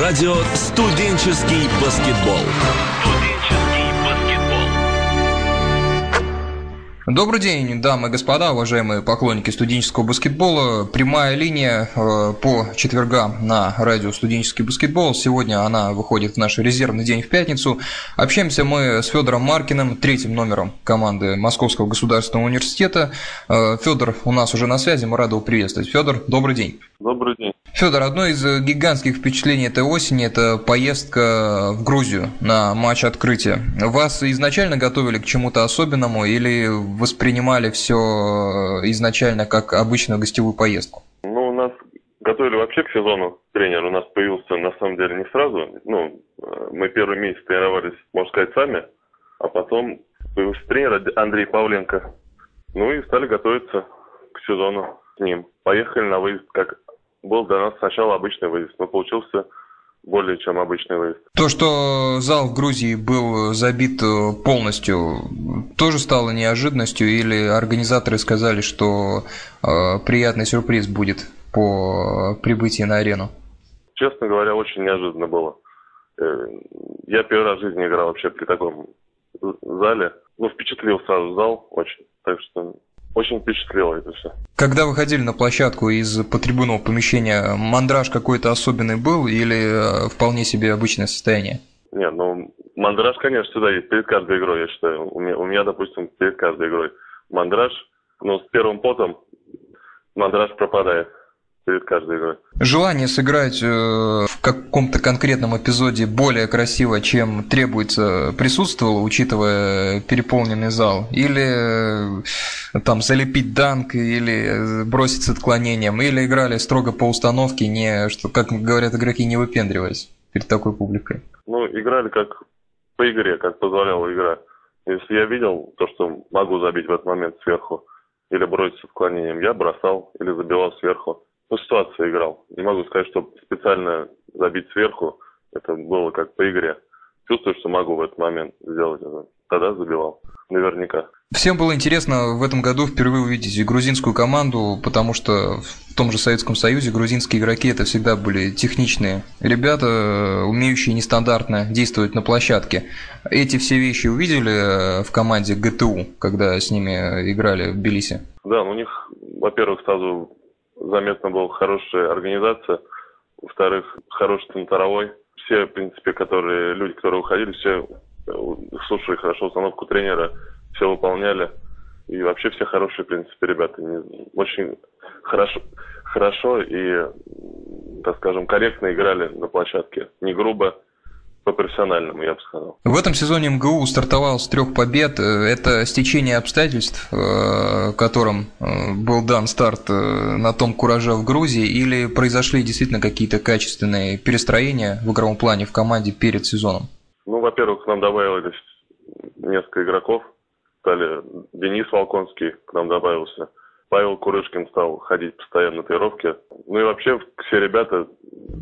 Радио «Студенческий баскетбол». Добрый день, дамы и господа, уважаемые поклонники студенческого баскетбола. Прямая линия э, по четвергам на радио «Студенческий баскетбол». Сегодня она выходит в наш резервный день в пятницу. Общаемся мы с Федором Маркиным, третьим номером команды Московского государственного университета. Э, Федор у нас уже на связи, мы рады его приветствовать. Федор, добрый день. Добрый день. Федор, одно из гигантских впечатлений этой осени – это поездка в Грузию на матч открытия. Вас изначально готовили к чему-то особенному или воспринимали все изначально как обычную гостевую поездку? Ну, у нас готовили вообще к сезону. Тренер у нас появился, на самом деле, не сразу. Ну, мы первый месяц тренировались, можно сказать, сами, а потом появился тренер Андрей Павленко. Ну и стали готовиться к сезону с ним. Поехали на выезд как был для нас сначала обычный выезд, но получился более чем обычный выезд. То, что зал в Грузии был забит э, полностью, тоже стало неожиданностью или организаторы сказали, что э, приятный сюрприз будет по прибытии на арену? Честно говоря, очень неожиданно было. Э, я первый раз в жизни играл вообще при таком зале. Ну, впечатлил сразу зал очень. Так что очень впечатлило это все. Когда выходили на площадку из потрибунного помещения, мандраж какой-то особенный был или э, вполне себе обычное состояние? Нет, ну, мандраж, конечно, всегда есть перед каждой игрой, я считаю. У меня, у меня допустим, перед каждой игрой мандраж, но с первым потом мандраж пропадает перед каждой игрой. Желание сыграть э, в каком-то конкретном эпизоде более красиво, чем требуется, присутствовало, учитывая переполненный зал? Или э, там залепить данк, или бросить с отклонением, или играли строго по установке, не, что, как говорят игроки, не выпендриваясь перед такой публикой? Ну, играли как по игре, как позволяла игра. Если я видел то, что могу забить в этот момент сверху, или бросить с отклонением, я бросал или забивал сверху по ситуации играл. Не могу сказать, что специально забить сверху. Это было как по игре. Чувствую, что могу в этот момент сделать это. Тогда забивал. Наверняка. Всем было интересно в этом году впервые увидеть грузинскую команду, потому что в том же Советском Союзе грузинские игроки это всегда были техничные ребята, умеющие нестандартно действовать на площадке. Эти все вещи увидели в команде ГТУ, когда с ними играли в Тбилиси? Да, у них, во-первых, сразу заметно была хорошая организация, во-вторых, хороший центровой. Все, в принципе, которые, люди, которые уходили, все э, слушали хорошо установку тренера, все выполняли. И вообще все хорошие, в принципе, ребята. Очень хорошо, хорошо и, так скажем, корректно играли на площадке. Не грубо, по-профессиональному, я бы сказал. В этом сезоне МГУ стартовал с трех побед. Это стечение обстоятельств, э, которым э, был дан старт э, на том кураже в Грузии, или произошли действительно какие-то качественные перестроения в игровом плане в команде перед сезоном? Ну, во-первых, к нам добавилось несколько игроков. Стали Денис Волконский к нам добавился. Павел Курышкин стал ходить постоянно на тренировки. Ну и вообще все ребята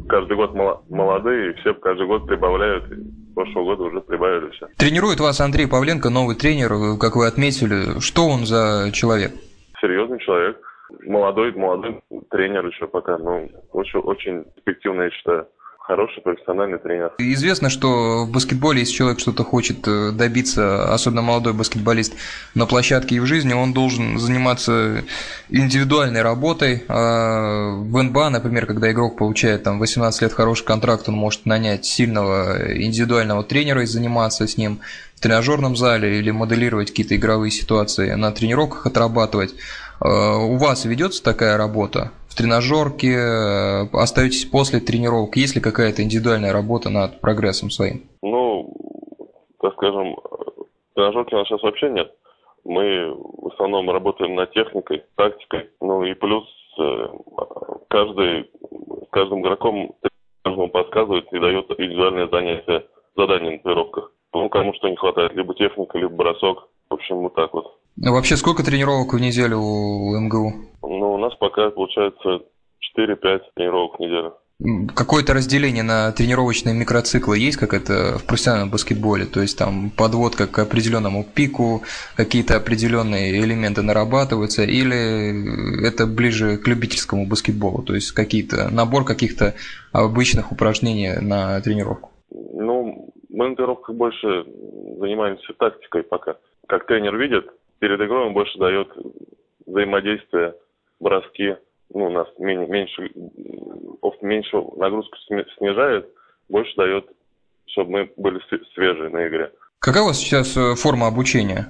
каждый год молодые, и все каждый год прибавляют. С прошлого года уже прибавили все. Тренирует вас Андрей Павленко, новый тренер, как вы отметили. Что он за человек? Серьезный человек. Молодой, молодой тренер еще пока, но очень, очень эффективный, я считаю хороший профессиональный тренер. Известно, что в баскетболе, если человек что-то хочет э, добиться, особенно молодой баскетболист, на площадке и в жизни, он должен заниматься индивидуальной работой. А в НБА, например, когда игрок получает там 18 лет хороший контракт, он может нанять сильного индивидуального тренера и заниматься с ним в тренажерном зале или моделировать какие-то игровые ситуации, на тренировках отрабатывать. А у вас ведется такая работа? Тренажерке, э, остаетесь после тренировок? Есть ли какая-то индивидуальная работа над прогрессом своим? Ну, так скажем, тренажерки у нас сейчас вообще нет. Мы в основном работаем над техникой, тактикой. Ну и плюс э, каждый, каждым игроком каждому подсказывает и дает индивидуальное занятие, задание на тренировках. Ну, кому что не хватает, либо техника, либо бросок. В общем, вот так вот. А вообще сколько тренировок в неделю у МГУ? Ну, у нас пока получается 4-5 тренировок в неделю. Какое-то разделение на тренировочные микроциклы есть, как это в профессиональном баскетболе? То есть там подводка к определенному пику, какие-то определенные элементы нарабатываются, или это ближе к любительскому баскетболу? То есть какие-то набор каких-то обычных упражнений на тренировку? Ну, мы на тренировках больше занимаемся тактикой пока. Как тренер видит, перед игрой он больше дает взаимодействие, броски, ну, у нас меньше, меньше нагрузку снижает, больше дает, чтобы мы были свежие на игре. Какая у вас сейчас э, форма обучения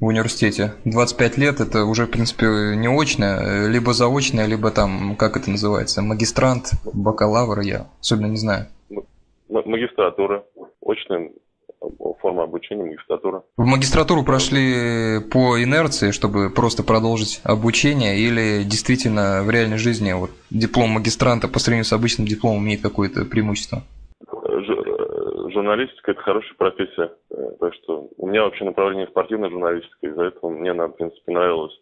в университете? 25 лет, это уже, в принципе, не очное, э, либо заочное, либо там, как это называется, магистрант, бакалавр, я особенно не знаю. Магистратура, очная форма обучения, магистратура. В магистратуру прошли по инерции, чтобы просто продолжить обучение, или действительно в реальной жизни вот, диплом магистранта по сравнению с обычным дипломом имеет какое-то преимущество? Журналистика – это хорошая профессия. Так что у меня вообще направление спортивная журналистика, из-за этого мне она, в принципе, нравилась.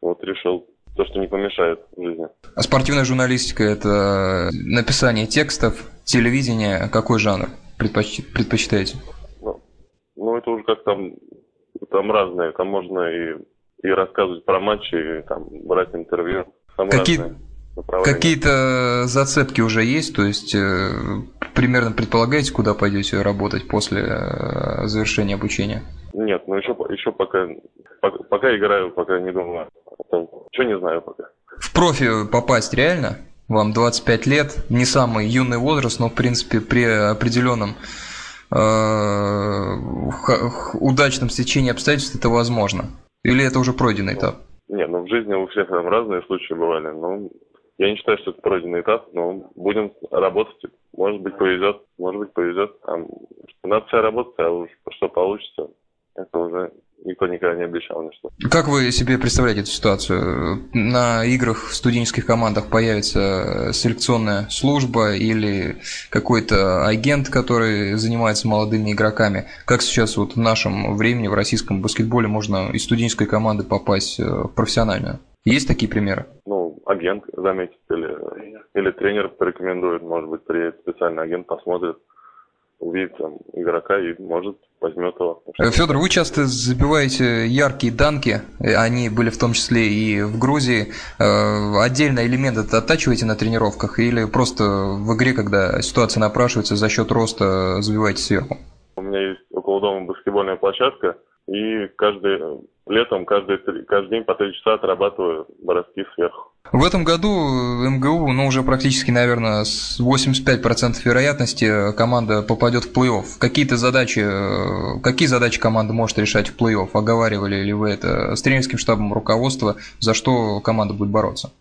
Вот решил то, что не помешает в жизни. А спортивная журналистика – это написание текстов, телевидение. Какой жанр предпочитаете? Ну, это уже как там, там разное. Там можно и, и рассказывать про матчи, и там брать интервью. Там Какие... Какие-то зацепки уже есть, то есть э, примерно предполагаете, куда пойдете работать после э, завершения обучения? Нет, ну еще, еще пока, пока, пока играю, пока не думаю. Что не знаю пока. В профи попасть реально? Вам 25 лет, не самый юный возраст, но в принципе при определенном Э, удачном стечении обстоятельств это возможно? Или это уже пройденный этап? Нет, ну в жизни у всех там разные случаи бывали. Но я не считаю, что это пройденный этап, но будем работать. Может быть, повезет, может быть, повезет. Там, надо вся работать, а уж что получится, это уже никто никогда не обещал ничто. Как вы себе представляете эту ситуацию? На играх в студенческих командах появится селекционная служба или какой-то агент, который занимается молодыми игроками? Как сейчас вот в нашем времени в российском баскетболе можно из студенческой команды попасть э, в профессиональную? Есть такие примеры? Ну, агент заметит или, или тренер порекомендует, может быть, приедет специальный агент, посмотрит увидит там игрока и может возьмет его. Федор, вы часто забиваете яркие данки, они были в том числе и в Грузии. Э, отдельно элемент это оттачиваете на тренировках или просто в игре, когда ситуация напрашивается, за счет роста забиваете сверху? У меня есть около дома баскетбольная площадка, и каждый летом, каждый, каждый день по три часа отрабатываю броски сверху. В этом году МГУ, ну, уже практически, наверное, с 85% вероятности команда попадет в плей-офф. Какие-то задачи, какие задачи команда может решать в плей-офф? Оговаривали ли вы это с тренерским штабом руководства, за что команда будет бороться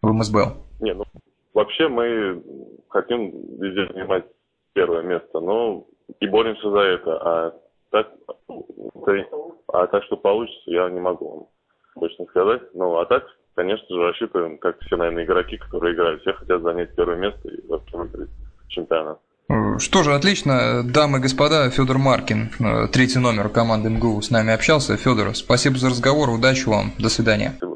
в МСБЛ? Не, ну, вообще мы хотим везде занимать первое место, но и боремся за это, а так, а так что получится, я не могу вам точно сказать. Ну, а так, конечно же, рассчитываем, как все, наверное, игроки, которые играют. Все хотят занять первое место и вообще выиграть чемпионат. Что же, отлично. Дамы и господа, Федор Маркин, э, третий номер команды МГУ, с нами общался. Федор, спасибо за разговор, удачи вам, до свидания. Спасибо, до свидания.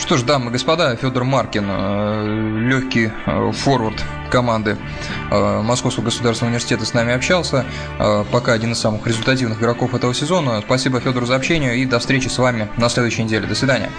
Что ж, дамы и господа, Федор Маркин, э, легкий э, форвард команды Московского государственного университета с нами общался. Пока один из самых результативных игроков этого сезона. Спасибо Федору за общение и до встречи с вами на следующей неделе. До свидания.